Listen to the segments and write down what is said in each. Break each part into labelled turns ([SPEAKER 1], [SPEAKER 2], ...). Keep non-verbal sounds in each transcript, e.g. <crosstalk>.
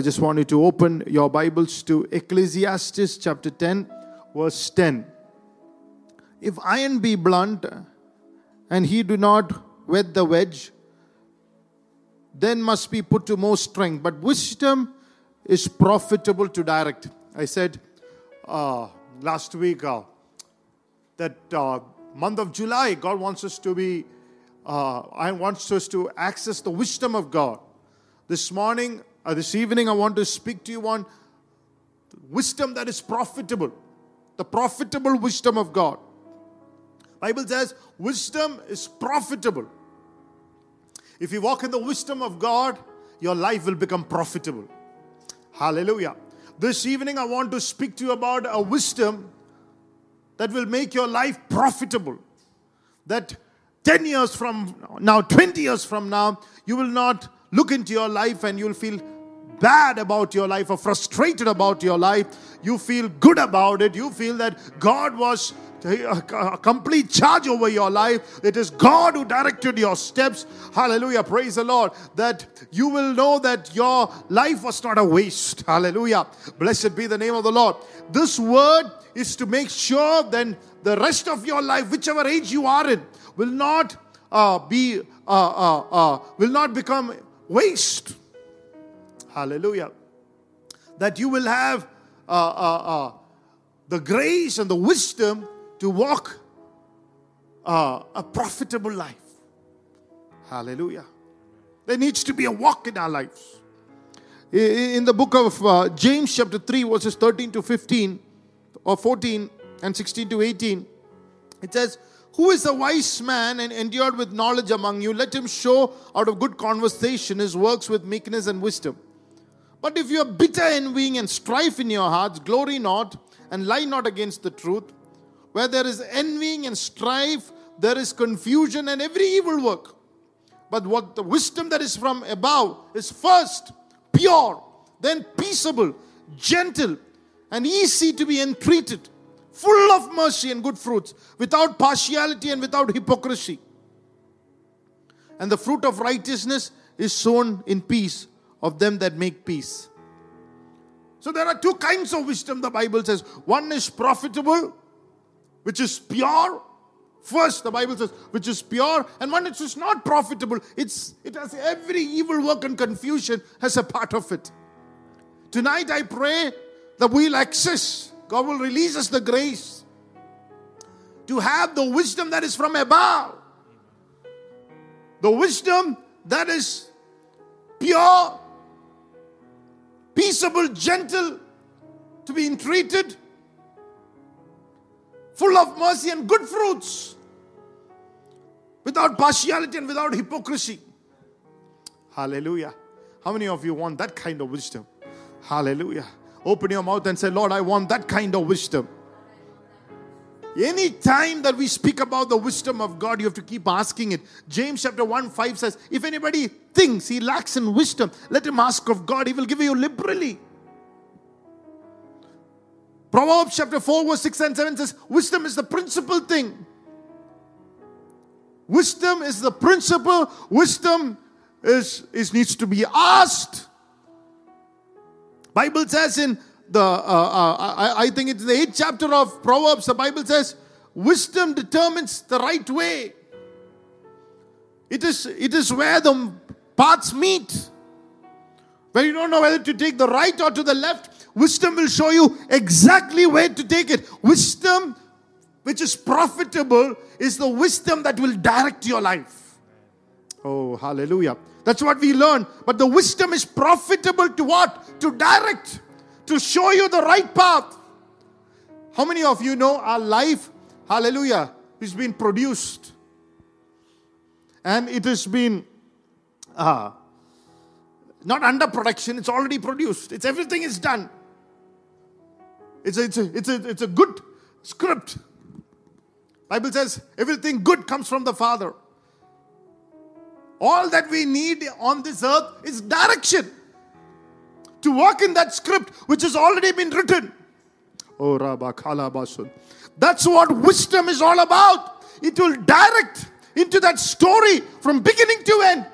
[SPEAKER 1] I just want you to open your Bibles to Ecclesiastes chapter 10, verse 10. If iron be blunt and he do not wet the wedge, then must be put to more strength. But wisdom is profitable to direct. I said uh, last week uh, that uh, month of July, God wants us to be, uh, I wants us to access the wisdom of God. This morning, uh, this evening, I want to speak to you on wisdom that is profitable, the profitable wisdom of God. Bible says wisdom is profitable. If you walk in the wisdom of God, your life will become profitable. Hallelujah. This evening, I want to speak to you about a wisdom that will make your life profitable. That 10 years from now, 20 years from now, you will not look into your life and you'll feel bad about your life or frustrated about your life. You feel good about it. You feel that God was a complete charge over your life. It is God who directed your steps. Hallelujah. Praise the Lord. That you will know that your life was not a waste. Hallelujah. Blessed be the name of the Lord. This word is to make sure then the rest of your life, whichever age you are in, will not uh, be uh, uh, uh will not become waste. Hallelujah. That you will have uh, uh, uh, the grace and the wisdom to walk uh, a profitable life. Hallelujah. There needs to be a walk in our lives. In the book of uh, James, chapter 3, verses 13 to 15, or 14 and 16 to 18, it says, Who is a wise man and endured with knowledge among you? Let him show out of good conversation his works with meekness and wisdom. But if you are bitter envying and strife in your hearts, glory not and lie not against the truth. Where there is envying and strife, there is confusion and every evil work. But what the wisdom that is from above is first pure, then peaceable, gentle, and easy to be entreated, full of mercy and good fruits, without partiality and without hypocrisy. And the fruit of righteousness is sown in peace of them that make peace. So there are two kinds of wisdom, the Bible says. One is profitable, which is pure. First, the Bible says, which is pure, and one which is not profitable. It's it has every evil work and confusion has a part of it. Tonight I pray that we'll access, God will release us the grace to have the wisdom that is from above. The wisdom that is pure, peaceable, gentle, to be entreated, full of mercy and good fruits, without partiality and without hypocrisy. Hallelujah. How many of you want that kind of wisdom? Hallelujah. Open your mouth and say, Lord, I want that kind of wisdom. Any time that we speak about the wisdom of God, you have to keep asking it. James chapter 1 5 says, If anybody thinks he lacks in wisdom, let him ask of God, he will give you liberally. Proverbs chapter 4, verse 6 and 7 says, Wisdom is the principal thing. Wisdom is the principle. Wisdom is, is needs to be asked. Bible says in the, uh, uh, I, I think it's the eighth chapter of Proverbs, the Bible says, wisdom determines the right way. It is, it is where the paths meet. Where you don't know whether to take the right or to the left, wisdom will show you exactly where to take it. Wisdom, which is profitable, is the wisdom that will direct your life. Oh, hallelujah. That's what we learn. But the wisdom is profitable to what? To direct to show you the right path. How many of you know our life, hallelujah, is being produced? And it has been uh, not under production, it's already produced. It's everything is done. It's a, it's a, it's a, it's a good script. Bible says everything good comes from the Father. All that we need on this earth is direction to walk in that script which has already been written. Oh, Rabba Kalabasun. That's what wisdom is all about. It will direct into that story from beginning to end.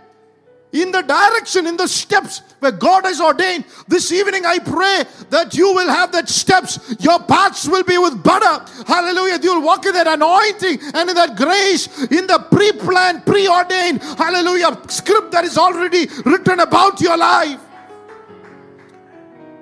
[SPEAKER 1] in the direction, in the steps where God has ordained. This evening, I pray that you will have that steps. Your paths will be with butter. Hallelujah. You'll walk in that anointing and in that grace, in the pre planned, pre ordained, hallelujah, script that is already written about your life.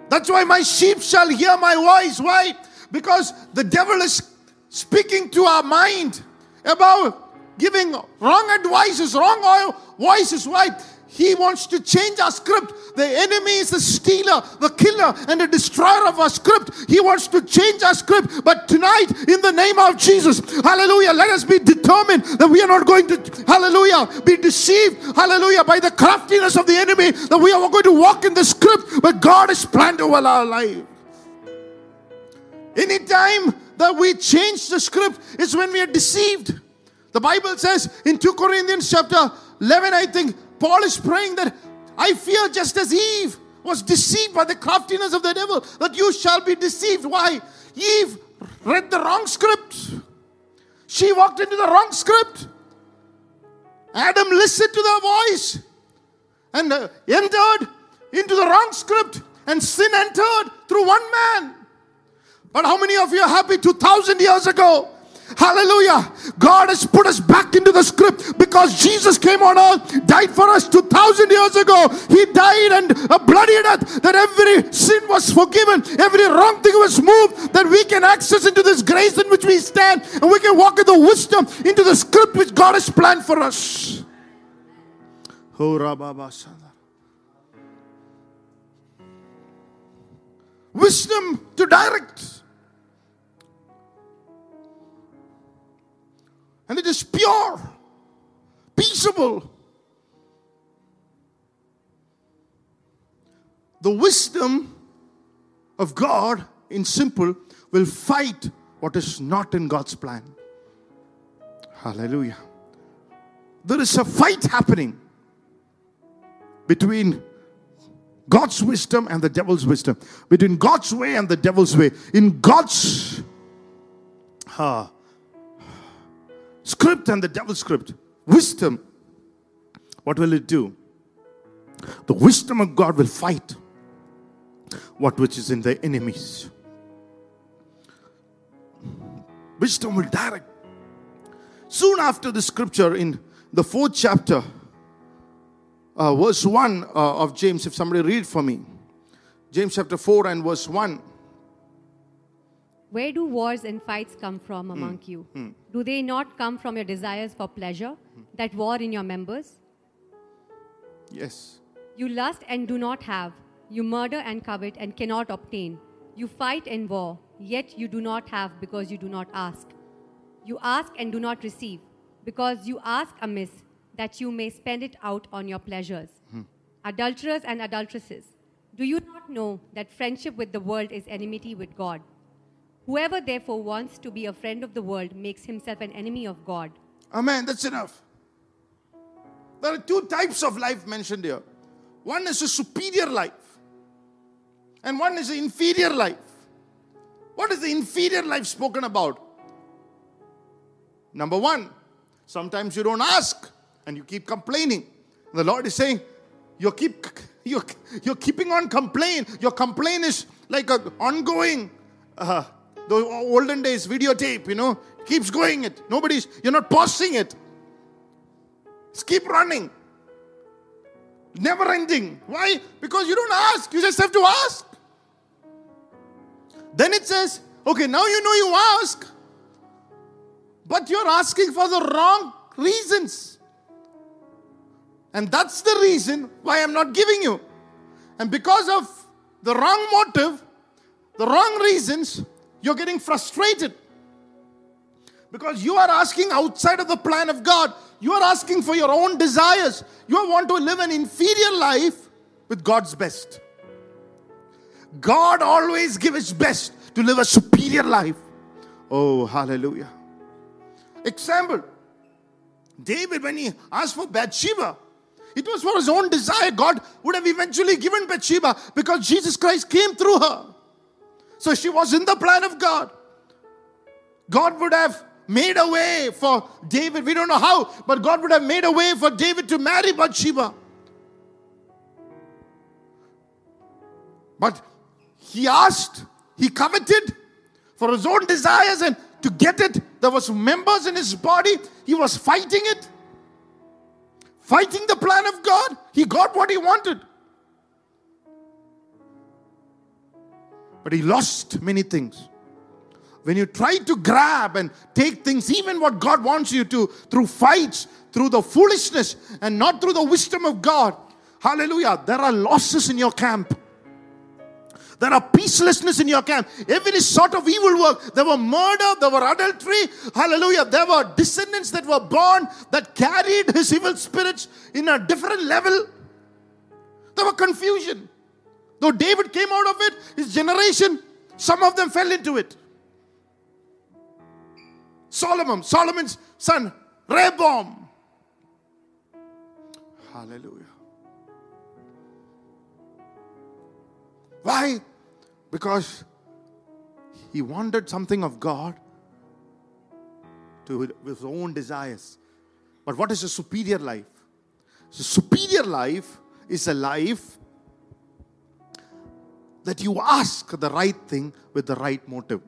[SPEAKER 1] That's why my sheep shall hear my voice. Why? Because the devil is speaking to our mind about giving wrong advices, wrong voices. Why? He wants to change our script. The enemy is the stealer, the killer, and the destroyer of our script. He wants to change our script. But tonight, in the name of Jesus, hallelujah, let us be determined that we are not going to, hallelujah, be deceived, hallelujah, by the craftiness of the enemy, that we are going to walk in the script but God has planned over our life. Anytime that we change the script is when we are deceived. The Bible says in 2 Corinthians chapter 11, I think, Paul is praying that I fear just as Eve was deceived by the craftiness of the devil, that you shall be deceived. Why? Eve read the wrong script. She walked into the wrong script. Adam listened to the voice and uh, entered into the wrong script, and sin entered through one man. But how many of you are happy 2000 years ago? Hallelujah. God has put us back into the script because Jesus came on earth, died for us 2000 years ago. He died and a bloody death that every sin was forgiven, every wrong thing was moved, that we can access into this grace in which we stand and we can walk in the wisdom into the script which God has planned for us. Oh, wisdom to direct. And it is pure, peaceable. The wisdom of God, in simple, will fight what is not in God's plan. Hallelujah. There is a fight happening between God's wisdom and the devil's wisdom, between God's way and the devil's way. In God's uh, script and the devil's script. Wisdom, what will it do? The wisdom of God will fight what which is in the enemies. Wisdom will direct. Soon after the scripture in the fourth chapter, uh, verse 1 uh, of James, if somebody read for me. James chapter 4 and verse 1.
[SPEAKER 2] Where do wars and fights come from among mm. you? Mm. Do they not come from your desires for pleasure mm. that war in your members?
[SPEAKER 1] Yes.
[SPEAKER 2] You lust and do not have. You murder and covet and cannot obtain. You fight and war, yet you do not have because you do not ask. You ask and do not receive because you ask amiss that you may spend it out on your pleasures. Hmm. Adulterers and adulteresses, do you not know that friendship with the world is enmity with God? Whoever therefore wants to be a friend of the world makes himself an enemy of God.
[SPEAKER 1] Amen. That's enough. There are two types of life mentioned here one is a superior life, and one is an inferior life. What is the inferior life spoken about? Number one, sometimes you don't ask and you keep complaining. The Lord is saying, you keep you're, you're keeping on complaining. Your complaint is like an ongoing uh, the olden days videotape, you know, keeps going it. Nobody's, you're not pausing it. Just keep running. Never ending. Why? Because you don't ask. You just have to ask. Then it says, okay, now you know you ask, but you're asking for the wrong reasons. And that's the reason why I'm not giving you. And because of the wrong motive, the wrong reasons, you're getting frustrated because you are asking outside of the plan of God. You are asking for your own desires. You want to live an inferior life with God's best. God always gives his best to live a superior life. Oh, hallelujah. Example David, when he asked for Bathsheba, it was for his own desire. God would have eventually given Bathsheba because Jesus Christ came through her. So she was in the plan of God. God would have made a way for David. We don't know how, but God would have made a way for David to marry Bathsheba. But he asked, he coveted for his own desires, and to get it, there was members in his body. He was fighting it, fighting the plan of God. He got what he wanted. But he lost many things. When you try to grab and take things, even what God wants you to, through fights, through the foolishness, and not through the wisdom of God, hallelujah, there are losses in your camp. There are peacelessness in your camp. Every sort of evil work. There were murder, there were adultery. Hallelujah. There were descendants that were born that carried his evil spirits in a different level. There were confusion. Though David came out of it, his generation, some of them fell into it. Solomon, Solomon's son, Rehoboam. Hallelujah. Why? Because he wanted something of God to his own desires. But what is a superior life? The superior life is a life that you ask the right thing with the right motive.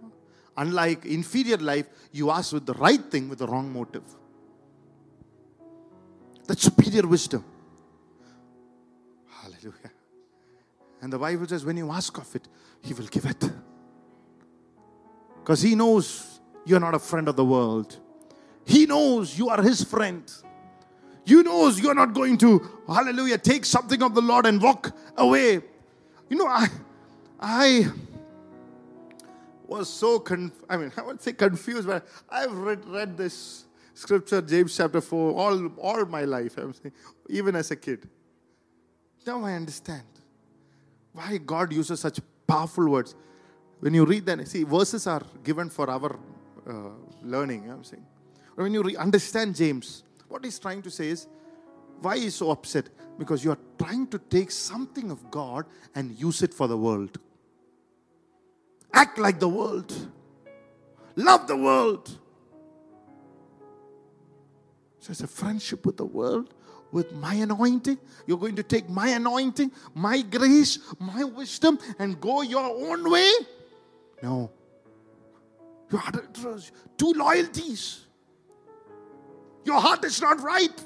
[SPEAKER 1] Unlike inferior life, you ask with the right thing with the wrong motive. That's superior wisdom. Hallelujah. And the Bible says, when you ask of it, He will give it. Because He knows you're not a friend of the world, He knows you are His friend. You knows you're not going to, hallelujah, take something of the Lord and walk away. You know, I, I was so, conf- I mean, <laughs> I would say confused, but I've read, read this scripture, James chapter 4, all, all my life, I'm saying, even as a kid. Now I understand why God uses such powerful words. When you read them, see, verses are given for our uh, learning, I'm saying. When you re- understand James, what he's trying to say is, why he's so upset? Because you are trying to take something of God and use it for the world. Act like the world. Love the world. So it's a friendship with the world with my anointing. You're going to take my anointing, my grace, my wisdom, and go your own way? No. You are two loyalties. Your heart is not right.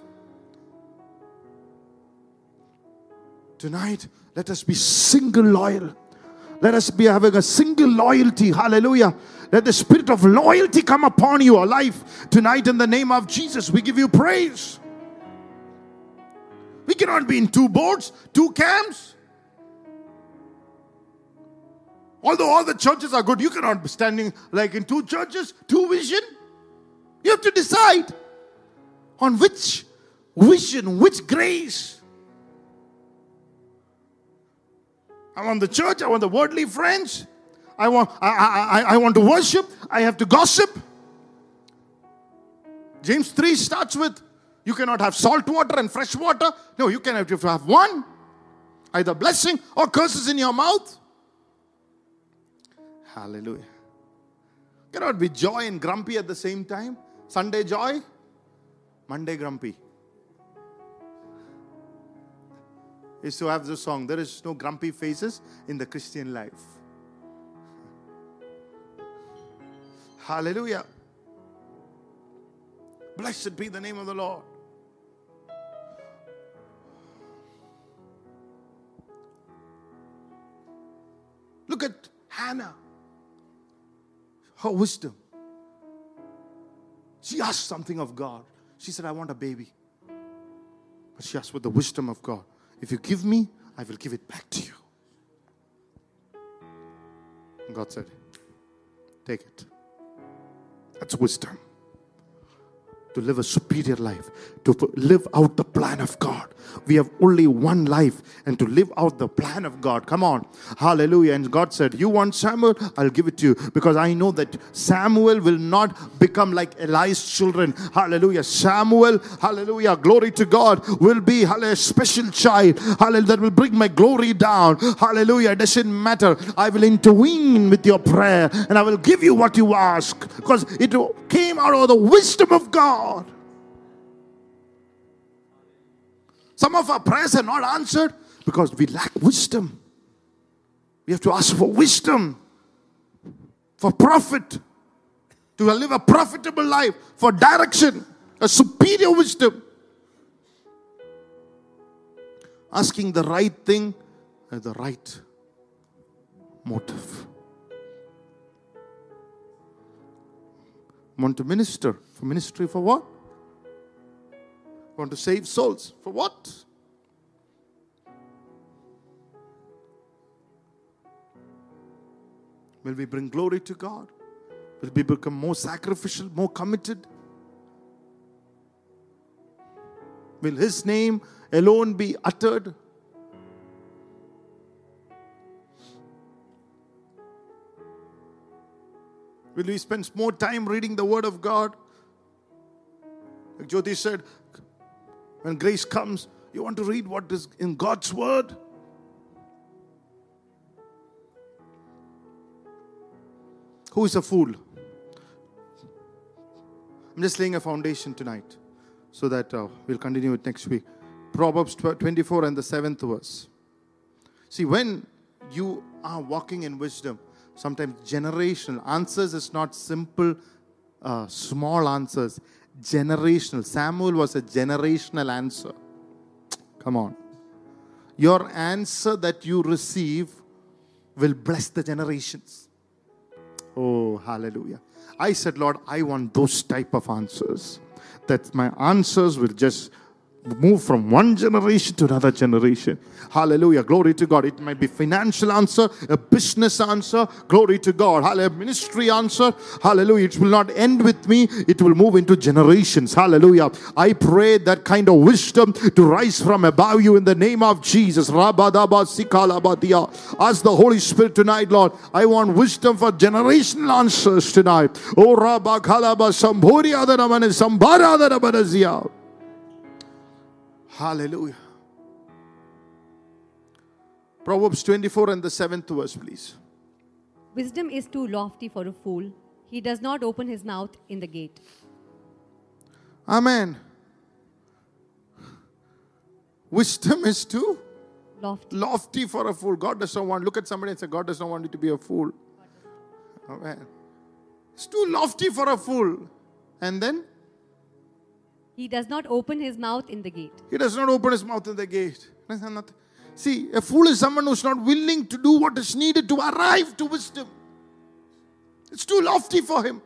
[SPEAKER 1] Tonight, let us be single loyal. Let us be having a single loyalty. Hallelujah. Let the spirit of loyalty come upon your life tonight in the name of Jesus. We give you praise. We cannot be in two boats, two camps. Although all the churches are good, you cannot be standing like in two churches, two vision. You have to decide on which vision, which grace. I want the church, I want the worldly friends. I want, I, I, I want to worship, I have to gossip. James 3 starts with you cannot have salt water and fresh water. No, you can have, you have one. Either blessing or curses in your mouth. Hallelujah. Cannot be joy and grumpy at the same time. Sunday joy, Monday grumpy. Is to have the song. There is no grumpy faces in the Christian life. <laughs> Hallelujah. Blessed be the name of the Lord. Look at Hannah. Her wisdom. She asked something of God. She said, I want a baby. But she asked with the wisdom of God. If you give me, I will give it back to you. And God said, Take it. That's wisdom to live a superior life, to live out the plan of God. We have only one life and to live out the plan of God. Come on. Hallelujah. And God said, You want Samuel? I'll give it to you because I know that Samuel will not become like Eli's children. Hallelujah. Samuel, hallelujah, glory to God, will be a special child. Hallelujah. That will bring my glory down. Hallelujah. It doesn't matter. I will intervene with your prayer and I will give you what you ask because it came out of the wisdom of God. God. Some of our prayers are not answered because we lack wisdom. We have to ask for wisdom, for profit, to live a profitable life, for direction, a superior wisdom. Asking the right thing at the right motive. Want to minister. For ministry for what? Want to save souls. For what? Will we bring glory to God? Will we become more sacrificial, more committed? Will His name alone be uttered? Will we spend more time reading the Word of God? Jyoti said, when grace comes, you want to read what is in God's Word. Who is a fool? I'm just laying a foundation tonight so that uh, we'll continue it next week. Proverbs 24 and the seventh verse. See, when you are walking in wisdom, sometimes generational answers is not simple, uh, small answers. Generational. Samuel was a generational answer. Come on. Your answer that you receive will bless the generations. Oh, hallelujah. I said, Lord, I want those type of answers. That my answers will just move from one generation to another generation. Hallelujah. Glory to God. It might be financial answer, a business answer. Glory to God. Hallelujah. Ministry answer. Hallelujah. It will not end with me. It will move into generations. Hallelujah. I pray that kind of wisdom to rise from above you in the name of Jesus. Ask the Holy Spirit tonight, Lord. I want wisdom for generational answers tonight. Oh, Rabba Kalaba Sambhuri Adanaman Sambara Adanamanazia. Hallelujah. Proverbs 24 and the seventh verse, please.
[SPEAKER 2] Wisdom is too lofty for a fool. He does not open his mouth in the gate.
[SPEAKER 1] Amen. Wisdom is too
[SPEAKER 2] Lofty.
[SPEAKER 1] lofty for a fool. God does not want. Look at somebody and say, God does not want you to be a fool. Amen. It's too lofty for a fool. And then
[SPEAKER 2] He does not open his mouth in the gate.
[SPEAKER 1] he does not open his mouth in the gate. See, a fool is someone who's not willing to do what is needed to arrive to wisdom. It's too lofty for him.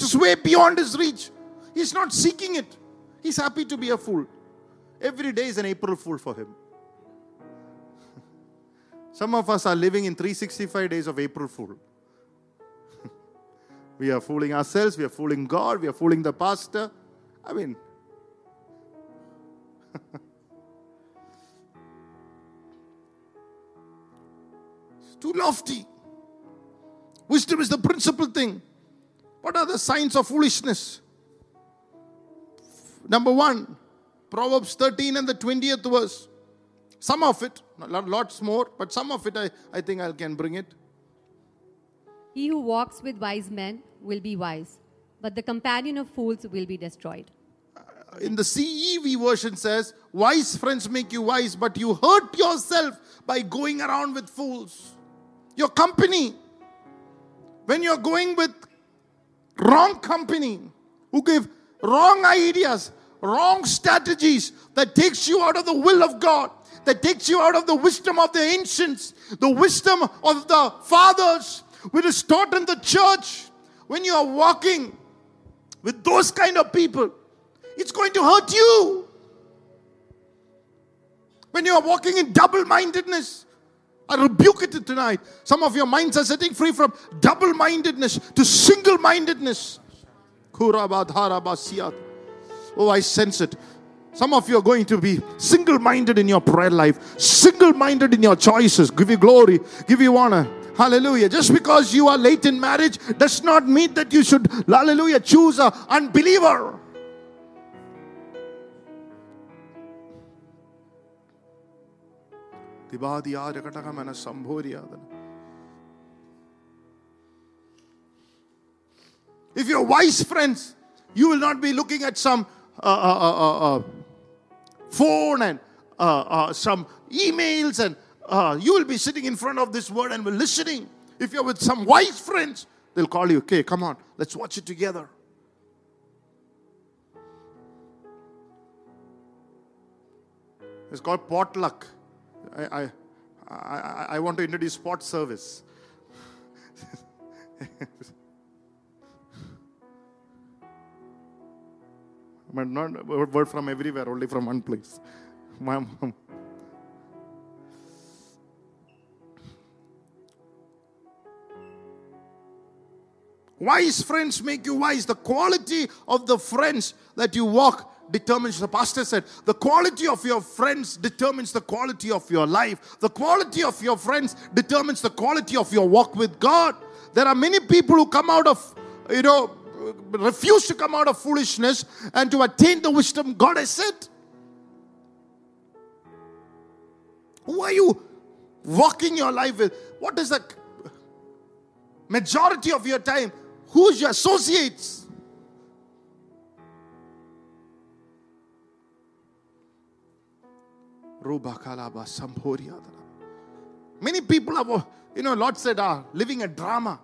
[SPEAKER 1] It's way beyond his reach. He's not seeking it. He's happy to be a fool. Every day is an April fool for him. <laughs> Some of us are living in 365 days of April fool. <laughs> we are fooling ourselves, we are fooling God, we are fooling the pastor. I mean, <laughs> it's too lofty. Wisdom is the principal thing. What are the signs of foolishness? Number one, Proverbs 13 and the 20th verse. Some of it, lots more, but some of it I, I think I can bring it.
[SPEAKER 2] He who walks with wise men will be wise, but the companion of fools will be destroyed.
[SPEAKER 1] Uh, in the CEV version says, wise friends make you wise, but you hurt yourself by going around with fools. Your company, when you're going with wrong company, who give wrong ideas, wrong strategies that takes you out of the will of God, that takes you out of the wisdom of the ancients, the wisdom of the fathers, which is taught in the church. When you are walking with those kind of people, it's going to hurt you. When you are walking in double mindedness, I rebuke it tonight. Some of your minds are setting free from double mindedness to single mindedness. Oh, I sense it. Some of you are going to be single minded in your prayer life, single minded in your choices. Give you glory, give you honor. Hallelujah. Just because you are late in marriage does not mean that you should, hallelujah, choose a unbeliever. If you're wise friends, you will not be looking at some uh, uh, uh, uh, phone and uh, uh, some emails and uh, you will be sitting in front of this word and we're listening. If you're with some wise friends, they'll call you, okay, come on, let's watch it together. It's called potluck. I, I, I, I want to introduce pot service. <laughs> but not word from everywhere, only from one place. My mom. Wise friends make you wise. The quality of the friends that you walk determines, the pastor said, the quality of your friends determines the quality of your life. The quality of your friends determines the quality of your walk with God. There are many people who come out of, you know, refuse to come out of foolishness and to attain the wisdom God has said. Who are you walking your life with? What is the majority of your time? Who's your associates? Many people are, you know, Lord said, are living a drama.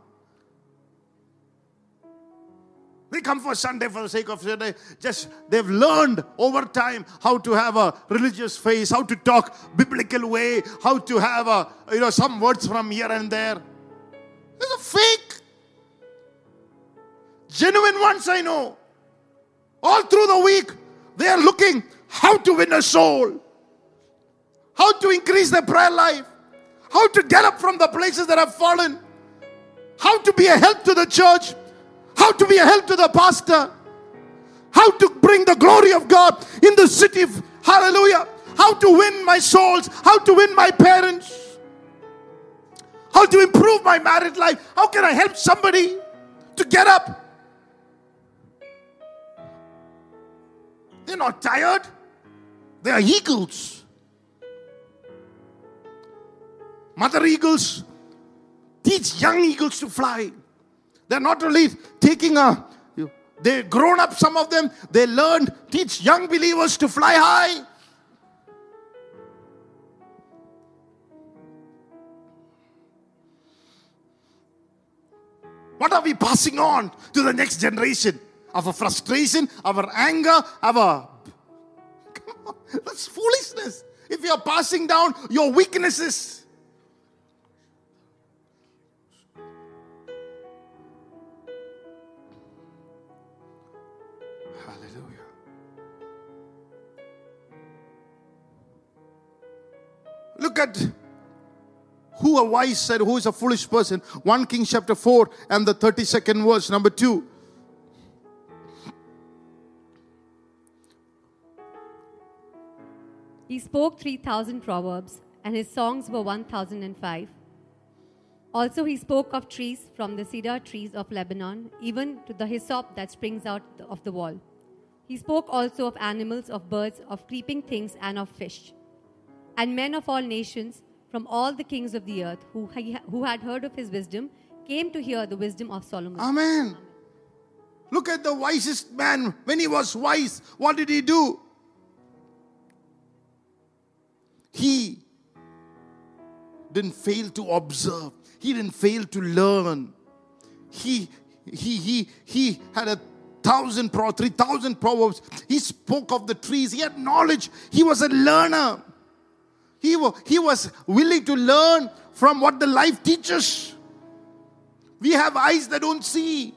[SPEAKER 1] They come for Sunday for the sake of Sunday. Just they've learned over time how to have a religious face, how to talk biblical way, how to have a you know some words from here and there. It's a fake. Genuine ones I know. All through the week, they are looking how to win a soul, how to increase their prayer life, how to get up from the places that have fallen, how to be a help to the church, how to be a help to the pastor, how to bring the glory of God in the city. Hallelujah. How to win my souls, how to win my parents, how to improve my married life. How can I help somebody to get up? They're not tired, they are eagles. Mother eagles teach young eagles to fly. They're not only taking a, they've grown up, some of them, they learned, teach young believers to fly high. What are we passing on to the next generation? Of our frustration, our anger, our. Come on, that's foolishness. If you're passing down your weaknesses, Hallelujah. Look at who a wise said, who is a foolish person. 1 Kings chapter 4 and the 32nd verse, number 2.
[SPEAKER 2] He spoke 3,000 proverbs, and his songs were 1,005. Also, he spoke of trees from the cedar trees of Lebanon, even to the hyssop that springs out of the wall. He spoke also of animals, of birds, of creeping things, and of fish. And men of all nations, from all the kings of the earth, who, who had heard of his wisdom, came to hear the wisdom of Solomon.
[SPEAKER 1] Amen. Look at the wisest man. When he was wise, what did he do? He didn't fail to observe. He didn't fail to learn. He he he he had a thousand pro three thousand proverbs. He spoke of the trees. He had knowledge. He was a learner. He, he was willing to learn from what the life teaches. We have eyes that don't see.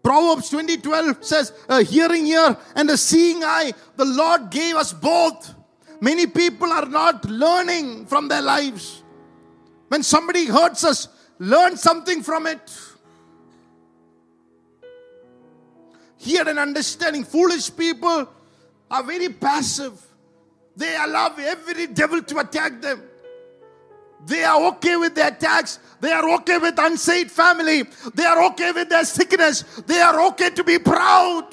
[SPEAKER 1] Proverbs 20:12 says, a hearing ear and a seeing eye, the Lord gave us both. Many people are not learning from their lives. When somebody hurts us, learn something from it. Hear an understanding. Foolish people are very passive. They allow every devil to attack them. They are okay with the attacks. They are okay with unsaved family. They are okay with their sickness. They are okay to be proud.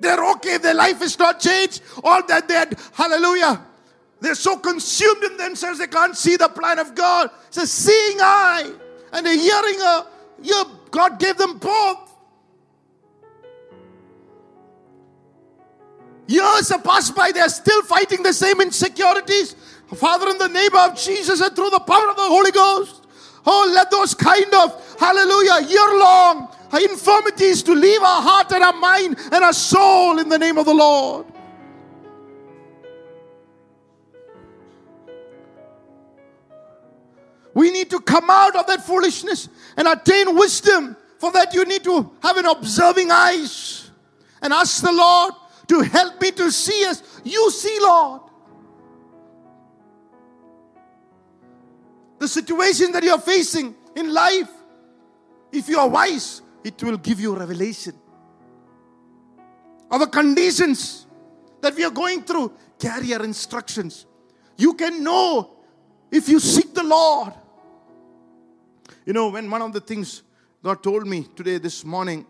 [SPEAKER 1] They're okay their life is not changed. All that they had, hallelujah. They're so consumed in themselves they can't see the plan of God. It's a seeing eye and a hearing ear. God gave them both. Years have passed by, they are still fighting the same insecurities. Father, in the name of Jesus and through the power of the Holy Ghost, oh, let those kind of, hallelujah, year long infirmities to leave our heart and our mind and our soul in the name of the Lord. We need to come out of that foolishness and attain wisdom. For that, you need to have an observing eyes and ask the Lord to help me to see as you see, Lord. The situation that you are facing in life, if you are wise, it will give you revelation. Our conditions that we are going through carry our instructions. You can know if you seek the Lord. You know, when one of the things God told me today, this morning,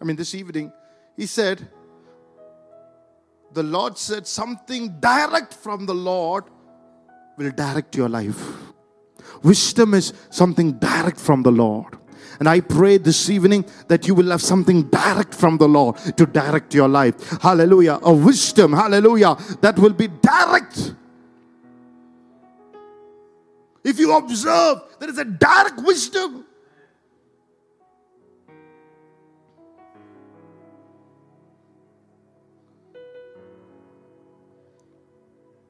[SPEAKER 1] I mean, this evening, He said, The Lord said, something direct from the Lord will direct your life. Wisdom is something direct from the Lord. And I pray this evening that you will have something direct from the Lord to direct your life. Hallelujah. A wisdom, hallelujah, that will be direct. If you observe, there is a direct wisdom.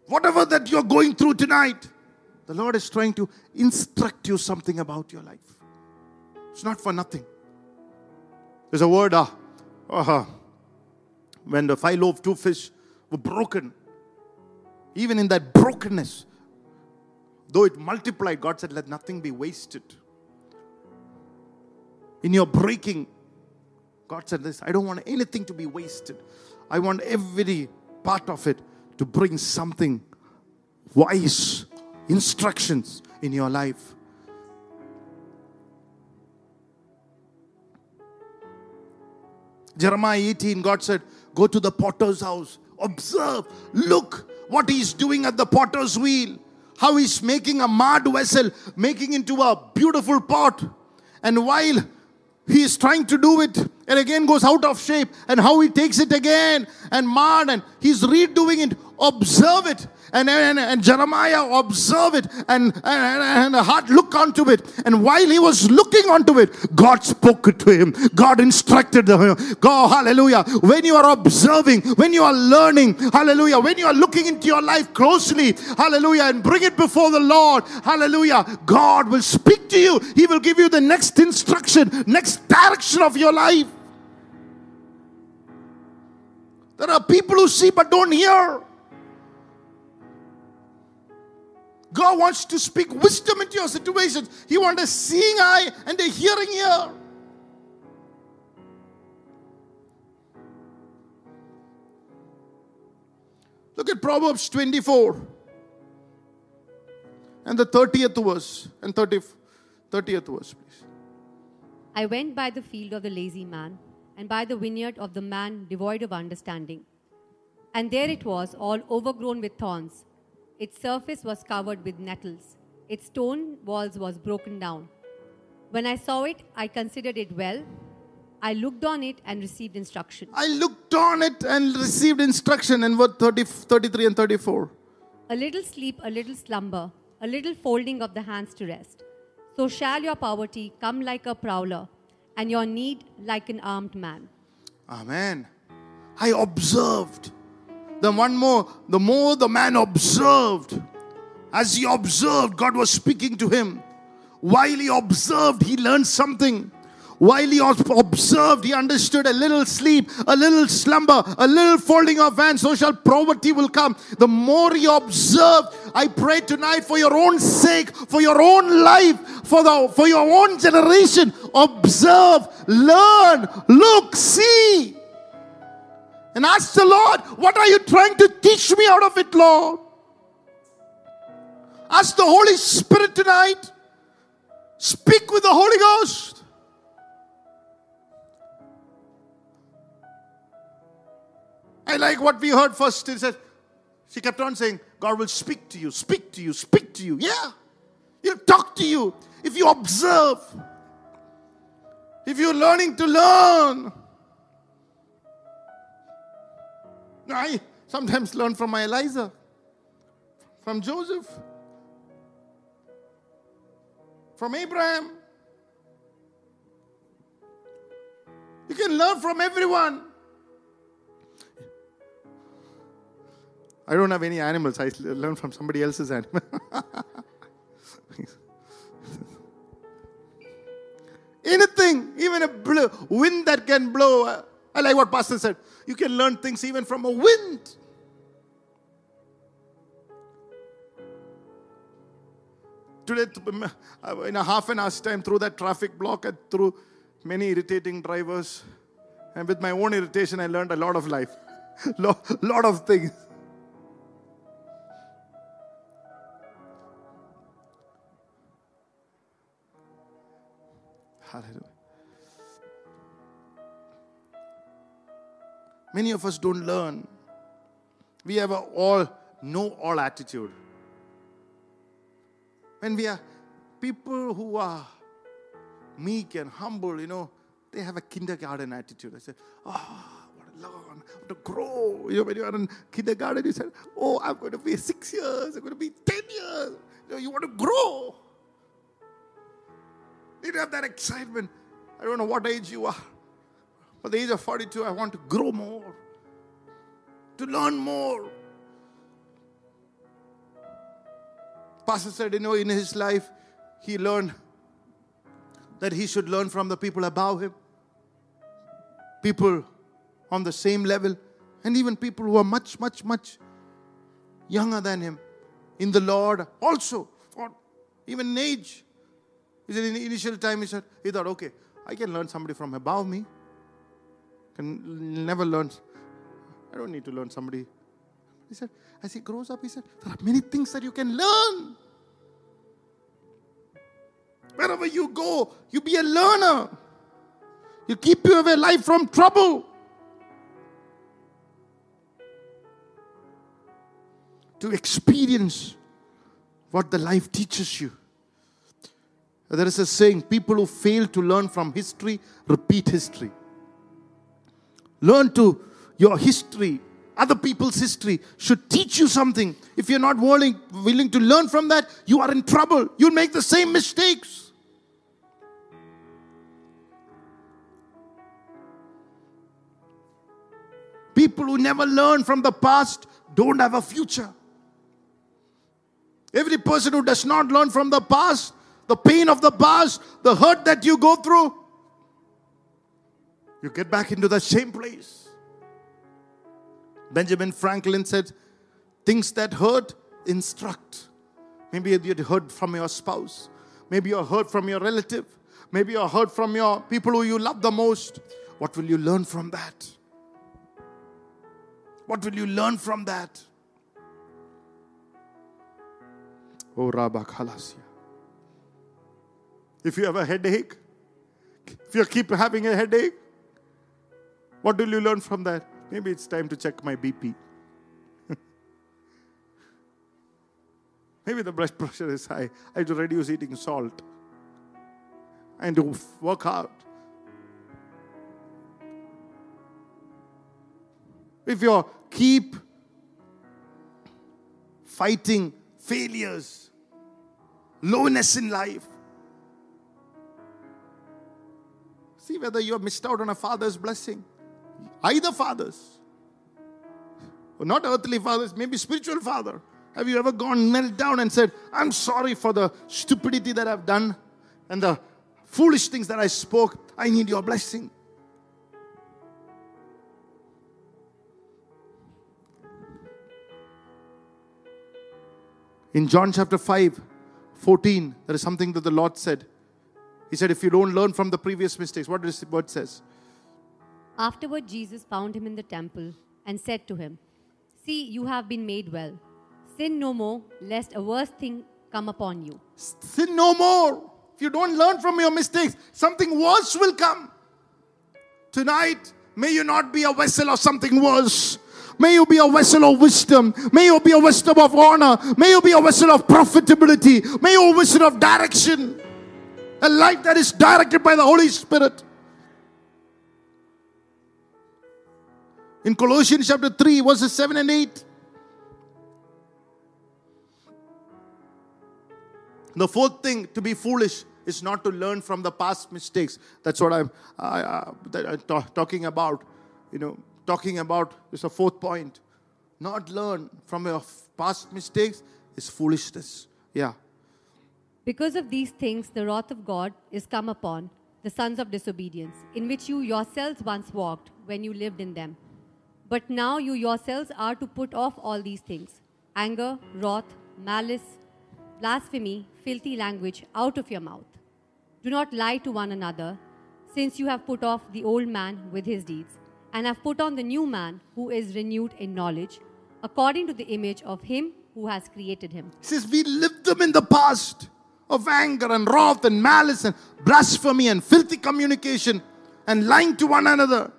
[SPEAKER 1] Whatever that you're going through tonight, the Lord is trying to instruct you something about your life. It's not for nothing. There's a word, uh, uh, when the five loaves, two fish were broken, even in that brokenness, though it multiplied, God said, Let nothing be wasted. In your breaking, God said this I don't want anything to be wasted. I want every part of it to bring something wise, instructions in your life. Jeremiah 18, God said, Go to the potter's house, observe, look what he's doing at the potter's wheel, how he's making a mud vessel, making into a beautiful pot. And while he is trying to do it and again goes out of shape, and how he takes it again and mud and he's redoing it, observe it and, and, and Jeremiah observed it and, and, and a heart look onto it. And while he was looking onto it, God spoke to him. God instructed him. Go, hallelujah. When you are observing, when you are learning, hallelujah, when you are looking into your life closely, hallelujah, and bring it before the Lord, hallelujah, God will speak to you. He will give you the next instruction, next direction of your life. There are people who see but don't hear. God wants to speak wisdom into your situations. He wants a seeing eye and a hearing ear. Look at Proverbs 24 and the 30th verse and 30, 30th verse, please.
[SPEAKER 2] I went by the field of the lazy man and by the vineyard of the man devoid of understanding. And there it was, all overgrown with thorns its surface was covered with nettles. Its stone walls was broken down. When I saw it, I considered it well. I looked on it and received instruction.
[SPEAKER 1] I looked on it and received instruction in verse 30, 33 and 34.
[SPEAKER 2] A little sleep, a little slumber, a little folding of the hands to rest. So shall your poverty come like a prowler, and your need like an armed man.
[SPEAKER 1] Amen. I observed the one more, the more the man observed, as he observed, God was speaking to him. While he observed, he learned something. While he observed, he understood a little sleep, a little slumber, a little folding of hands, so shall poverty will come. The more you observe, I pray tonight for your own sake, for your own life, for the for your own generation. Observe, learn, look, see and ask the Lord, What are you trying to teach me out of it, Lord? Ask the Holy Spirit tonight. Speak with the Holy Ghost. I like what we heard first. He said, she kept on saying, God will speak to you, speak to you, speak to you. Yeah. He'll talk to you if you observe. If you're learning to learn. I sometimes learn from my Eliza, from Joseph, from Abraham. You can learn from everyone. I don't have any animals. I learn from somebody else's animal. <laughs> Anything, even a wind that can blow. uh, I like what Pastor said. You can learn things even from a wind. Today, uh, in a half an hour's time, through that traffic block and through many irritating drivers, and with my own irritation, I learned a lot of life, <laughs> lot, lot of things. Many of us don't learn. We have a all know all attitude. When we are people who are meek and humble, you know, they have a kindergarten attitude. I say, oh, what to learn, to grow. You know, when you are in kindergarten, you said, oh, I'm going to be six years, I'm going to be 10 years. You, know, you want to grow. You don't have that excitement. I don't know what age you are. At the age of 42, I want to grow more, to learn more. Pastor said, you know, in his life, he learned that he should learn from the people above him, people on the same level, and even people who are much, much, much younger than him in the Lord also, for even age. He said in the initial time, he said, he thought, okay, I can learn somebody from above me. Can never learn. I don't need to learn somebody. He said, as he grows up, he said, there are many things that you can learn. Wherever you go, you be a learner. You keep you away life from trouble. To experience what the life teaches you. There is a saying people who fail to learn from history repeat history. Learn to your history, other people's history should teach you something. If you're not willing, willing to learn from that, you are in trouble. You'll make the same mistakes. People who never learn from the past don't have a future. Every person who does not learn from the past, the pain of the past, the hurt that you go through, you get back into the same place. Benjamin Franklin said, Things that hurt, instruct. Maybe you heard from your spouse. Maybe you heard from your relative. Maybe you heard from your people who you love the most. What will you learn from that? What will you learn from that? Oh, Rabba Khalasia. If you have a headache, if you keep having a headache, what will you learn from that? Maybe it's time to check my BP. Maybe the blood pressure is high. I have to reduce eating salt and to work out. If you keep fighting failures, lowness in life, see whether you have missed out on a father's blessing. Either fathers, or not earthly fathers, maybe spiritual father. Have you ever gone knelt down and said, I'm sorry for the stupidity that I've done and the foolish things that I spoke? I need your blessing. In John chapter 5, 14, there is something that the Lord said. He said, If you don't learn from the previous mistakes, what does the word says?
[SPEAKER 2] Afterward, Jesus found him in the temple and said to him, See, you have been made well. Sin no more, lest a worse thing come upon you.
[SPEAKER 1] Sin no more. If you don't learn from your mistakes, something worse will come. Tonight, may you not be a vessel of something worse. May you be a vessel of wisdom. May you be a vessel of honor. May you be a vessel of profitability. May you be a vessel of direction. A life that is directed by the Holy Spirit. In Colossians chapter 3, verses 7 and 8. The fourth thing to be foolish is not to learn from the past mistakes. That's what I'm, I, I'm ta- talking about. You know, talking about is a fourth point. Not learn from your past mistakes is foolishness. Yeah.
[SPEAKER 2] Because of these things, the wrath of God is come upon the sons of disobedience, in which you yourselves once walked when you lived in them. But now you yourselves are to put off all these things anger, wrath, malice, blasphemy, filthy language out of your mouth. Do not lie to one another, since you have put off the old man with his deeds, and have put on the new man who is renewed in knowledge, according to the image of him who has created him.
[SPEAKER 1] He says, We lived them in the past of anger and wrath and malice and blasphemy and filthy communication and lying to one another.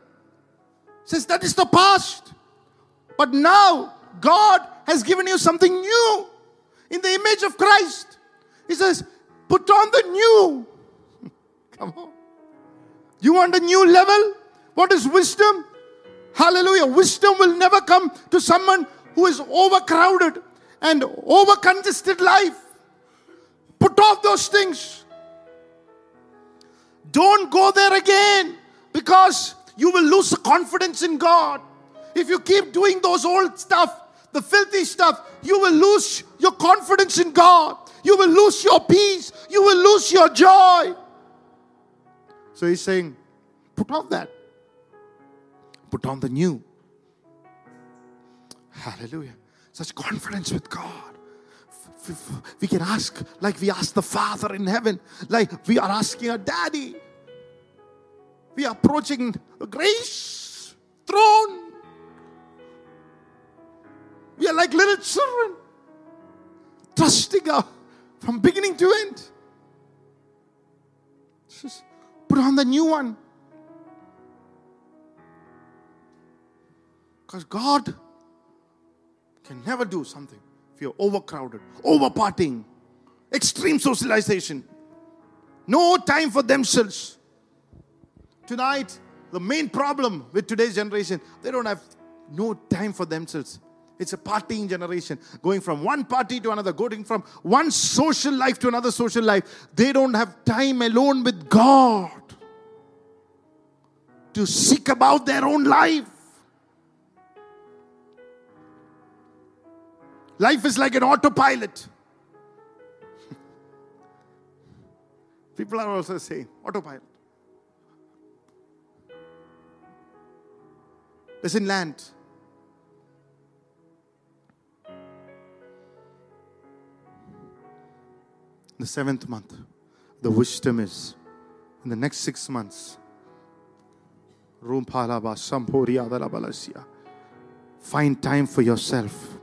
[SPEAKER 1] Says, That is the past. But now, God has given you something new in the image of Christ. He says, Put on the new. <laughs> Come on. You want a new level? What is wisdom? Hallelujah. Wisdom will never come to someone who is overcrowded and over congested life. Put off those things. Don't go there again because you will lose confidence in God. If you keep doing those old stuff, the filthy stuff, you will lose your confidence in God. You will lose your peace. You will lose your joy. So he's saying, put off that. Put on the new. Hallelujah. Such confidence with God. We can ask like we ask the Father in heaven, like we are asking our daddy. We are approaching grace throne. We are like little children, trusting God from beginning to end. Just put on the new one. Because God can never do something if you're overcrowded, over partying, extreme socialization, no time for themselves. Tonight, the main problem with today's generation, they don't have no time for themselves. It's a partying generation, going from one party to another, going from one social life to another social life. They don't have time alone with God to seek about their own life. Life is like an autopilot. <laughs> People are also saying autopilot. Doesn't land. The seventh month, the wisdom is in the next six months. Find time for yourself.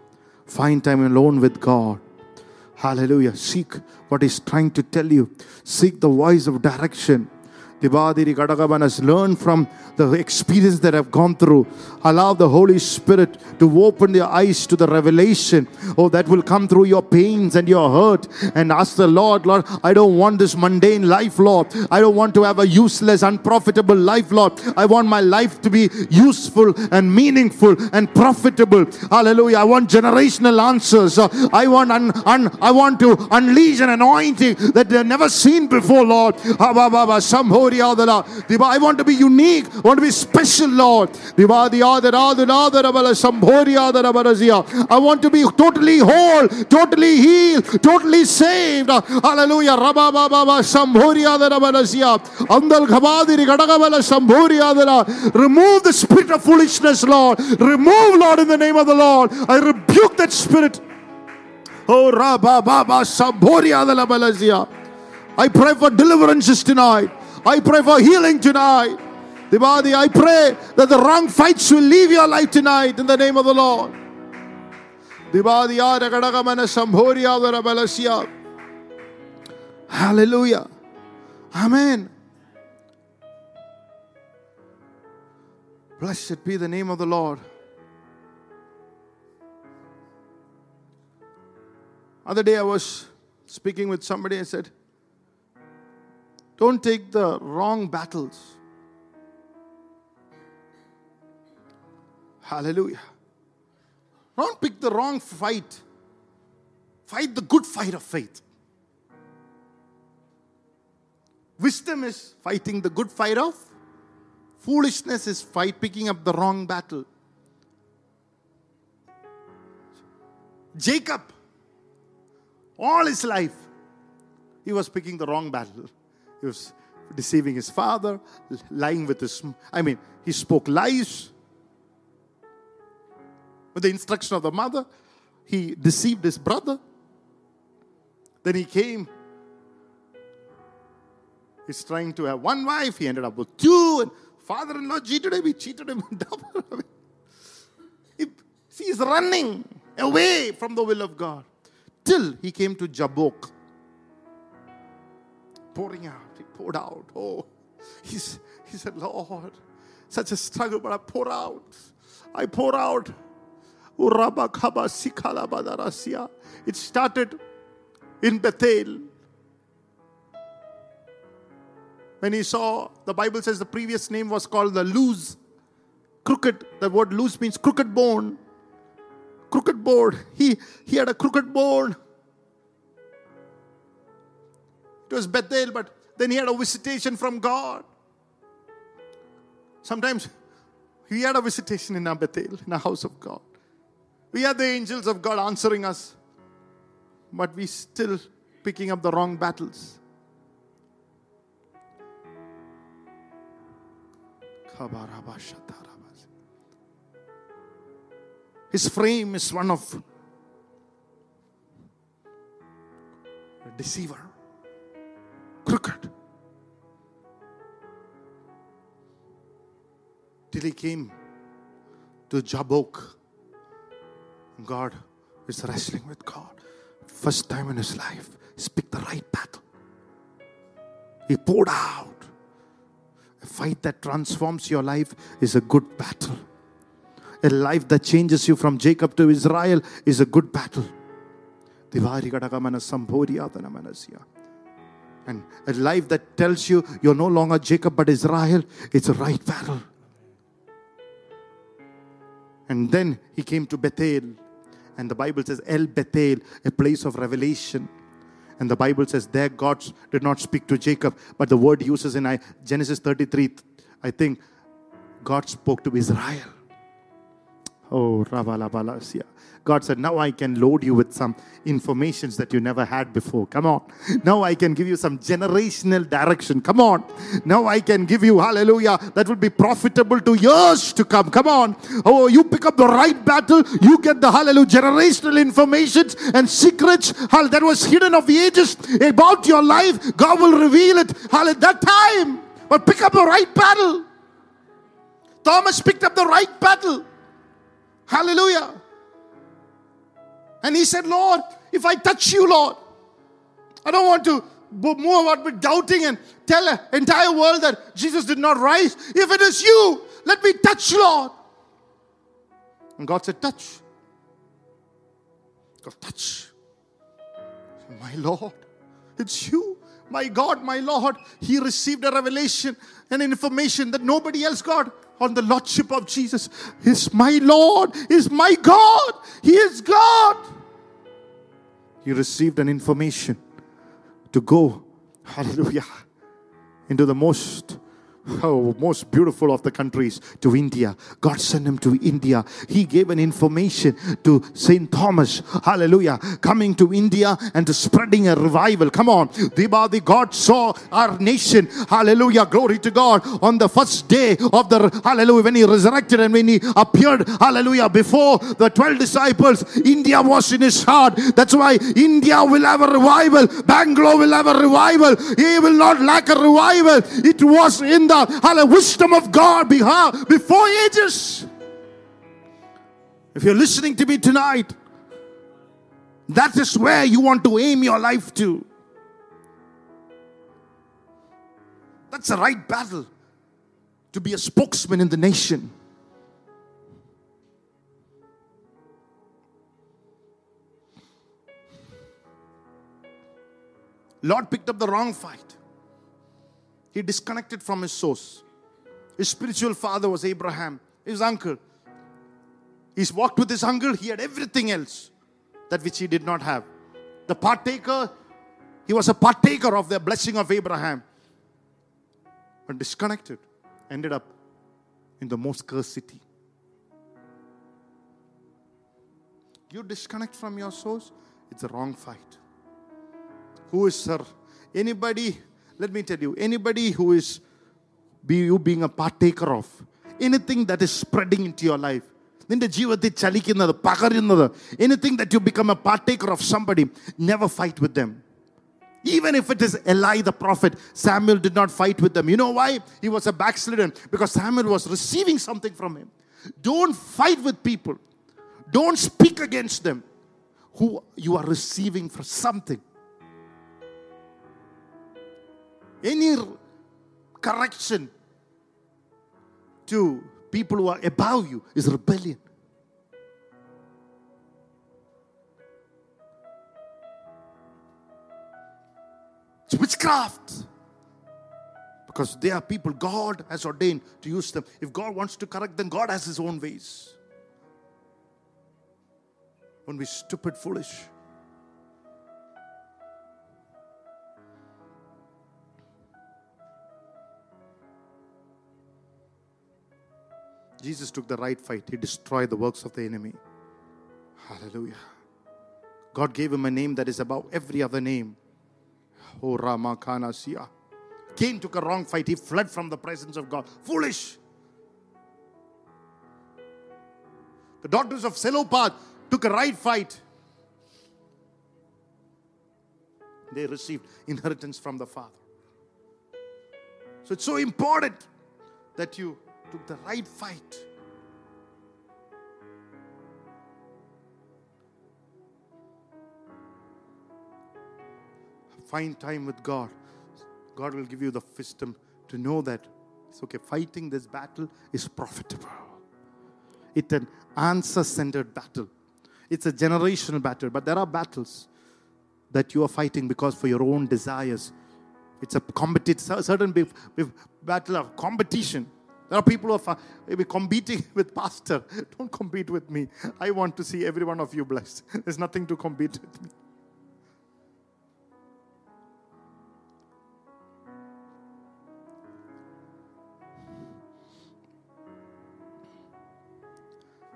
[SPEAKER 1] Find time alone with God. Hallelujah. Seek what He's trying to tell you. Seek the voice of direction. Dibadiri Gadagabanas, learn from the experience that I've gone through. Allow the Holy Spirit to open your eyes to the revelation. Oh, that will come through your pains and your hurt. And ask the Lord, Lord, I don't want this mundane life, Lord. I don't want to have a useless, unprofitable life, Lord. I want my life to be useful and meaningful and profitable. Hallelujah. I want generational answers. I want un, un, I want to unleash an anointing that they've never seen before, Lord. Adala. Diba, I want to be unique. I want to be special, Lord. I want to be totally whole, totally healed, totally saved. Hallelujah. Rabba, Baba, Baba, Sambhori, Adara, Barazia. Andal, Ghabadiri, Gadagabala, Sambhori, Adara. Remove the spirit of foolishness, Lord. Remove, Lord, in the name of the Lord. I rebuke that spirit. Oh, Rabba Baba Samboria de la Balazia. I pray for deliverances tonight. I pray for healing tonight. Dibadi, I pray that the wrong fights will leave your life tonight in the name of the Lord. Hallelujah. Amen. Blessed be the name of the Lord. Other day I was speaking with somebody. I said, Don't take the wrong battles. Hallelujah. Don't pick the wrong fight. Fight the good fight of faith. Wisdom is fighting the good fight of foolishness is fight picking up the wrong battle. Jacob, all his life, he was picking the wrong battle. He was deceiving his father, lying with his, I mean, he spoke lies. With the instruction of the mother, he deceived his brother. Then he came. He's trying to have one wife. He ended up with two. And father-in-law cheated him. He cheated him <laughs> double. He, see, he's running away from the will of God till he came to Jabbok. Pouring out. He poured out. Oh, he's, he said, Lord, such a struggle, but I pour out. I pour out. It started in Bethel. When he saw, the Bible says the previous name was called the Luz, Crooked, the word Luz means crooked bone. Crooked bone. He, he had a crooked bone. It was Bethel, but then he had a visitation from God. Sometimes we had a visitation in our Bethel, in the house of God. We had the angels of God answering us, but we still picking up the wrong battles. His frame is one of a deceiver, crooked. Till he came to Jabbok. God is wrestling with God. First time in his life, picked the right battle. He poured out. A fight that transforms your life is a good battle. A life that changes you from Jacob to Israel is a good battle. And a life that tells you you're no longer Jacob but Israel, it's a right battle. And then he came to Bethel. And the Bible says El Bethel, a place of revelation. And the Bible says there God did not speak to Jacob, but the word uses in Genesis 33, I think God spoke to Israel. Oh, Ravalabalasia. God said, Now I can load you with some informations that you never had before. Come on. Now I can give you some generational direction. Come on. Now I can give you, hallelujah, that will be profitable to years to come. Come on. Oh, you pick up the right battle, you get the hallelujah generational informations and secrets that was hidden of the ages about your life. God will reveal it hallelujah, that time. But pick up the right battle. Thomas picked up the right battle. Hallelujah. And he said, Lord, if I touch you, Lord, I don't want to move about with doubting and tell the entire world that Jesus did not rise. If it is you, let me touch, Lord. And God said, Touch. God, touch. My Lord, it's you. My God, my Lord. He received a revelation and information that nobody else got on the Lordship of Jesus. Is my Lord, is my God. He is God he received an information to go, hallelujah, into the most oh, most beautiful of the countries to India. God sent him to India. He gave an information to Saint Thomas. Hallelujah. Coming to India and to spreading a revival. Come on. Dibadi, God saw our nation. Hallelujah. Glory to God. On the first day of the hallelujah, when he resurrected and when he appeared, hallelujah, before the 12 disciples, India was in his heart. That's why India will have a revival. Bangalore will have a revival. He will not lack a revival. It was in the the wisdom of God before ages. If you're listening to me tonight, that is where you want to aim your life to. That's the right battle to be a spokesman in the nation. Lord picked up the wrong fight. He disconnected from his source. His spiritual father was Abraham, his uncle. He's walked with his uncle, he had everything else that which he did not have. The partaker, he was a partaker of the blessing of Abraham. But disconnected, ended up in the most cursed city. You disconnect from your source, it's a wrong fight. Who is sir? Anybody, let me tell you, anybody who is be you being a partaker of anything that is spreading into your life നിന്റെ ജീവിതത്തിൽ ചലിക്കുന്നത് പകരുന്നത് anything that you become a partaker of somebody never fight with them Even if it is Eli the prophet, Samuel did not fight with them. You know why? He was a backslidden because Samuel was receiving something from him. Don't fight with people, don't speak against them who you are receiving for something. Any correction to people who are above you is rebellion. It's witchcraft. Because they are people God has ordained to use them. If God wants to correct them, God has His own ways. When we stupid, foolish. Jesus took the right fight. He destroyed the works of the enemy. Hallelujah. God gave him a name that is above every other name. Oh, Ramakana Sia. Cain took a wrong fight. He fled from the presence of God. Foolish. The daughters of Zelophehad took a right fight. They received inheritance from the Father. So it's so important that you took the right fight. Find time with God. God will give you the wisdom to know that it's okay. Fighting this battle is profitable. It's an answer centered battle. It's a generational battle, but there are battles that you are fighting because for your own desires. It's a competitive, certain battle of competition. There are people who are maybe competing <laughs> with pastor. <laughs> Don't compete with me. I want to see every one of you blessed. <laughs> There's nothing to compete with me.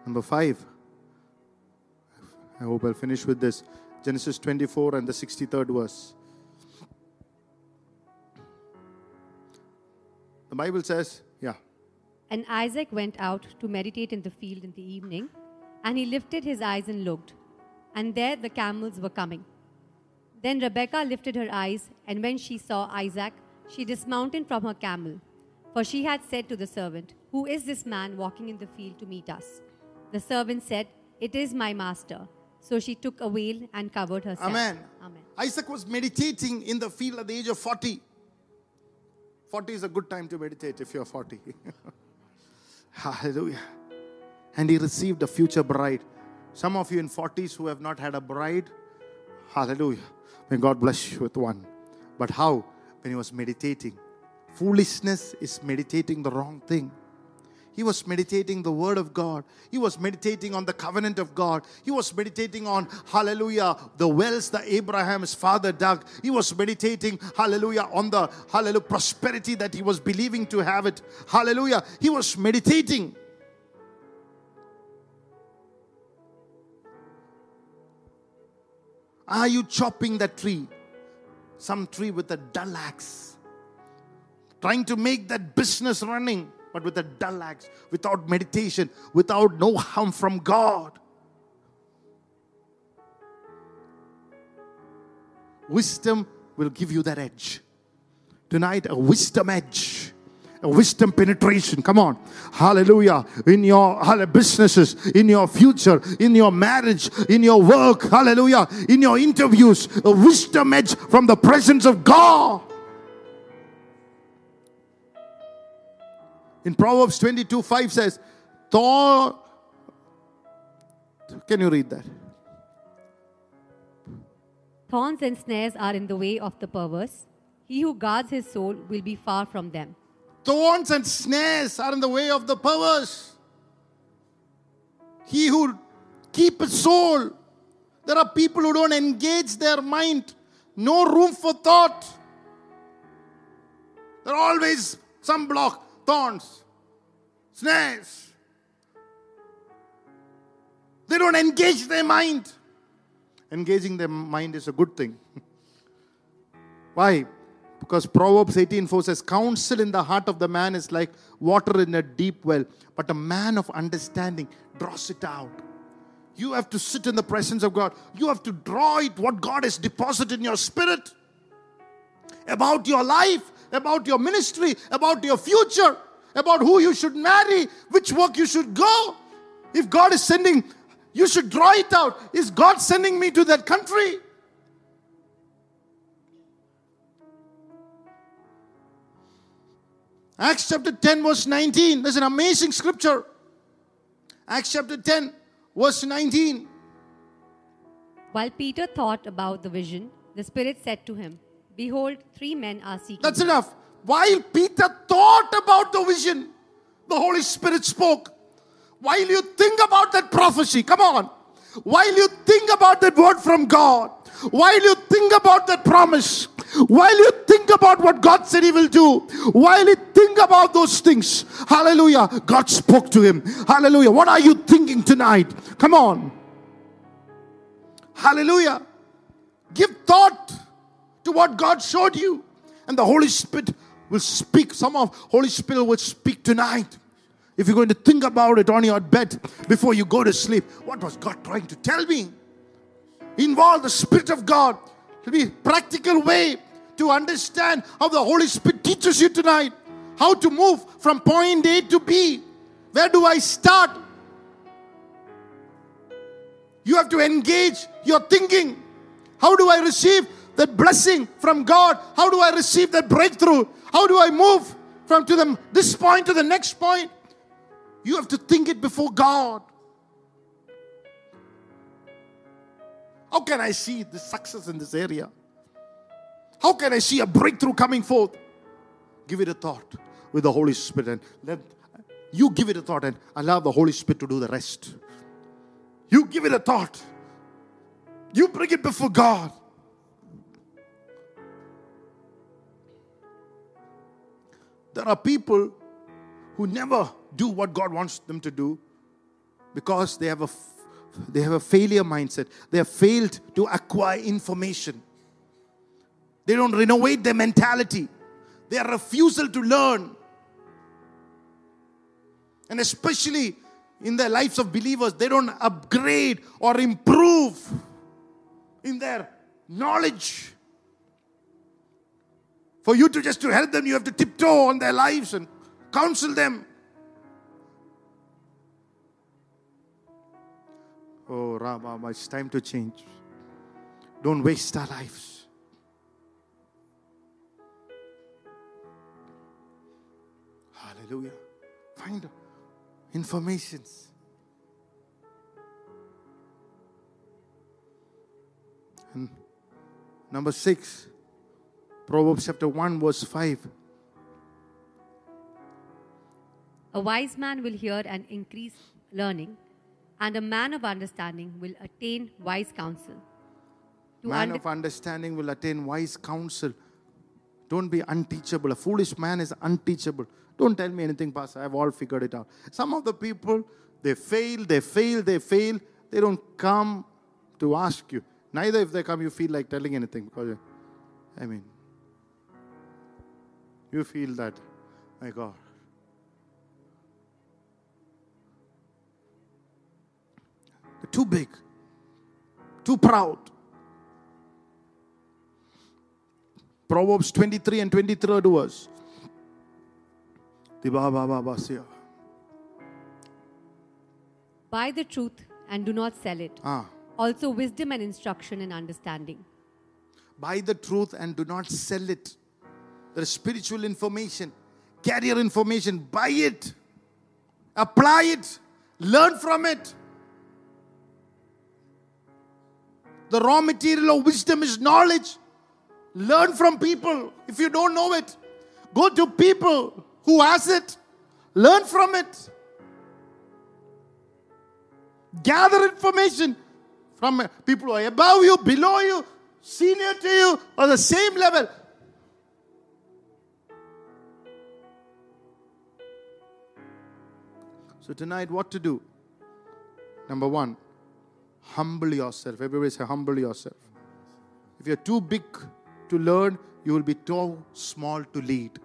[SPEAKER 1] Number five. I hope I'll finish with this. Genesis 24 and the 63rd verse. The Bible says, yeah.
[SPEAKER 2] And Isaac went out to meditate in the field in the evening, and he lifted his eyes and looked, and there the camels were coming. Then Rebekah lifted her eyes, and when she saw Isaac, she dismounted from her camel. For she had said to the servant, Who is this man walking in the field to meet us? The servant said, It is my master. So she took a veil and covered herself.
[SPEAKER 1] Amen.
[SPEAKER 2] Amen.
[SPEAKER 1] Isaac was meditating in the field at the age of 40. 40 is a good time to meditate if you're 40. <laughs> Hallelujah. And he received a future bride. Some of you in 40s who have not had a bride, hallelujah. May God bless you with one. But how? When he was meditating. Foolishness is meditating the wrong thing. He was meditating the word of God. He was meditating on the covenant of God. He was meditating on, hallelujah, the wells that Abraham's father dug. He was meditating, hallelujah, on the, hallelujah, prosperity that he was believing to have it. Hallelujah. He was meditating. Are you chopping that tree? Some tree with a dull axe. Trying to make that business running but with a dull axe, without meditation, without no harm from God. Wisdom will give you that edge. Tonight, a wisdom edge. A wisdom penetration. Come on. Hallelujah. In your businesses, in your future, in your marriage, in your work. Hallelujah. In your interviews. A wisdom edge from the presence of God. In Proverbs 22 5 says, Thor. Can you read that?
[SPEAKER 2] Thorns and snares are in the way of the perverse. He who guards his soul will be far from them.
[SPEAKER 1] Thorns and snares are in the way of the perverse. he who keeps his soul. There are people who don't engage their mind, no room for thought. There are always some block, thorns, snares. They don't engage their mind. Engaging their mind is a good thing. <laughs> Why? Because Proverbs 18:4 says, Counsel in the heart of the man is like water in a deep well, but a man of understanding draws it out. You have to sit in the presence of God. You have to draw it what God has deposited in your spirit about your life, about your ministry, about your future, about who you should marry, which work you should go. If God is sending, you should draw it out. Is God sending me to that country? Acts chapter 10, verse 19. There's an amazing scripture. Acts chapter 10, verse 19.
[SPEAKER 2] While Peter thought about the vision, the Spirit said to him, Behold, three men are seeking.
[SPEAKER 1] That's enough. While Peter thought about the vision, the Holy Spirit spoke. While you think about that prophecy, come on. While you think about that word from God, while you think about that promise, while you think about what God said He will do, while you think about those things, hallelujah, God spoke to him. Hallelujah. What are you thinking tonight? Come on. Hallelujah. Give thought to what God showed you, and the Holy Spirit will speak. Some of Holy Spirit will speak tonight. If you're going to think about it on your bed before you go to sleep, what was God trying to tell me? Involve the Spirit of God. It'll be a practical way to understand how the Holy Spirit teaches you tonight. How to move from point A to B. Where do I start? You have to engage your thinking. How do I receive that blessing from God? How do I receive that breakthrough? How do I move from to them this point to the next point? You have to think it before God. How can I see the success in this area? How can I see a breakthrough coming forth? Give it a thought with the Holy Spirit and let you give it a thought and allow the Holy Spirit to do the rest. You give it a thought. You bring it before God. There are people who never do what God wants them to do because they have a they have a failure mindset. They have failed to acquire information. They don't renovate their mentality. Their refusal to learn. And especially in the lives of believers, they don't upgrade or improve in their knowledge. For you to just to help them, you have to tiptoe on their lives and counsel them. Oh, Rama, it's time to change. Don't waste our lives. Hallelujah. Find informations. And number six, Proverbs chapter 1, verse 5.
[SPEAKER 2] A wise man will hear and increase learning, and a man of understanding will attain wise counsel. To
[SPEAKER 1] man
[SPEAKER 2] under-
[SPEAKER 1] of understanding will attain wise counsel. Don't be unteachable. A foolish man is unteachable. Don't tell me anything, Pastor. I've all figured it out. Some of the people, they fail, they fail, they fail. They don't come to ask you. Neither if they come, you feel like telling anything because, I mean, you feel that, my God. They're too big, too proud. Proverbs 23 and 23rd verse.
[SPEAKER 2] Buy the truth and do not sell it.
[SPEAKER 1] Ah.
[SPEAKER 2] Also, wisdom and instruction and understanding.
[SPEAKER 1] Buy the truth and do not sell it. There is spiritual information, carrier information. Buy it, apply it, learn from it. The raw material of wisdom is knowledge. Learn from people if you don't know it. Go to people who has it. Learn from it. Gather information from people who are above you, below you, senior to you, or the same level. So, tonight, what to do? Number one, humble yourself. Everybody say, humble yourself. If you're too big to learn, you will be too small to lead.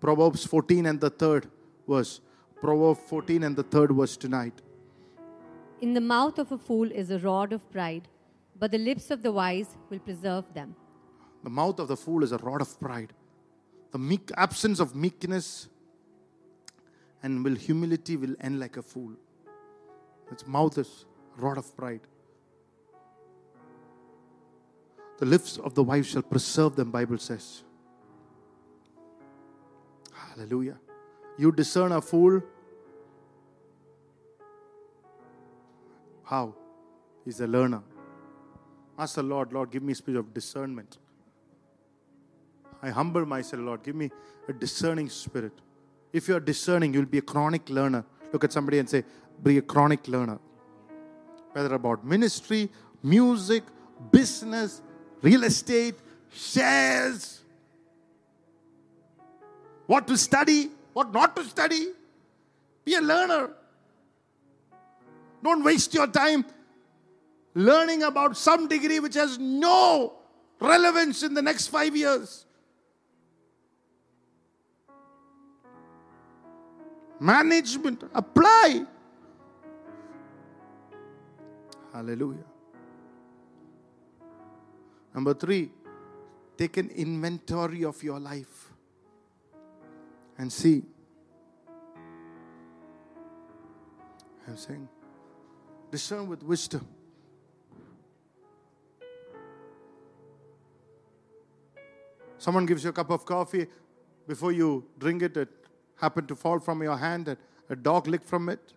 [SPEAKER 1] Proverbs 14 and the third verse. Proverbs 14 and the third verse tonight.
[SPEAKER 2] In the mouth of a fool is a rod of pride, but the lips of the wise will preserve them.
[SPEAKER 1] The mouth of the fool is a rod of pride. The meek absence of meekness and will humility will end like a fool. Its mouth is rod of pride. The lips of the wife shall preserve them, Bible says. Hallelujah. You discern a fool. How? He's a learner. Ask the Lord, Lord, give me a spirit of discernment. I humble myself, Lord. Give me a discerning spirit. If you're discerning, you'll be a chronic learner. Look at somebody and say, Be a chronic learner. Whether about ministry, music, business, real estate, shares, what to study, what not to study. Be a learner. Don't waste your time learning about some degree which has no relevance in the next five years. Management, apply. Hallelujah. Number three, take an inventory of your life and see. I'm saying, discern with wisdom. Someone gives you a cup of coffee, before you drink it, happened to fall from your hand, and a dog licked from it,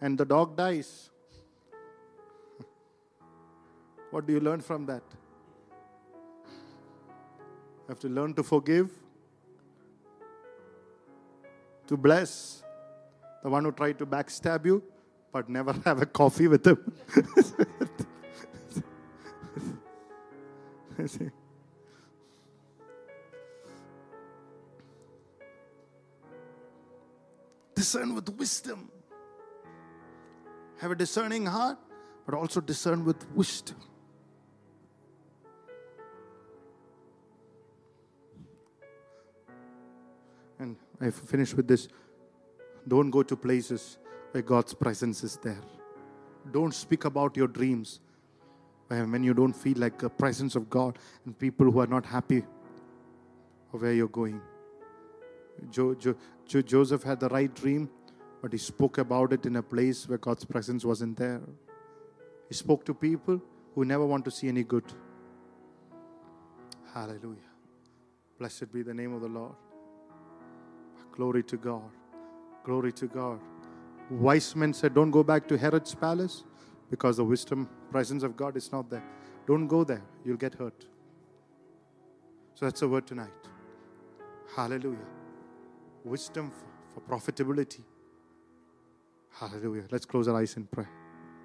[SPEAKER 1] and the dog dies. <laughs> What do you learn from that? You have to learn to forgive, to bless the one who tried to backstab you, but never <laughs> have a coffee with him. <laughs> discern with wisdom. Have a discerning heart, but also discern with wisdom. And I finish with this. Don't go to places where God's presence is there. Don't speak about your dreams when you don't feel like the presence of God and people who are not happy of where you're going. Jo- Jo- Joseph had the right dream, but he spoke about it in a place where God's presence wasn't there. He spoke to people who never want to see any good. Hallelujah. Blessed be the name of the Lord. Glory to God. Glory to God. Wise men said, Don't go back to Herod's palace because the wisdom, presence of God is not there. Don't go there, you'll get hurt. So that's the word tonight. Hallelujah. Wisdom for, profitability. Hallelujah. Let's close our eyes and pray.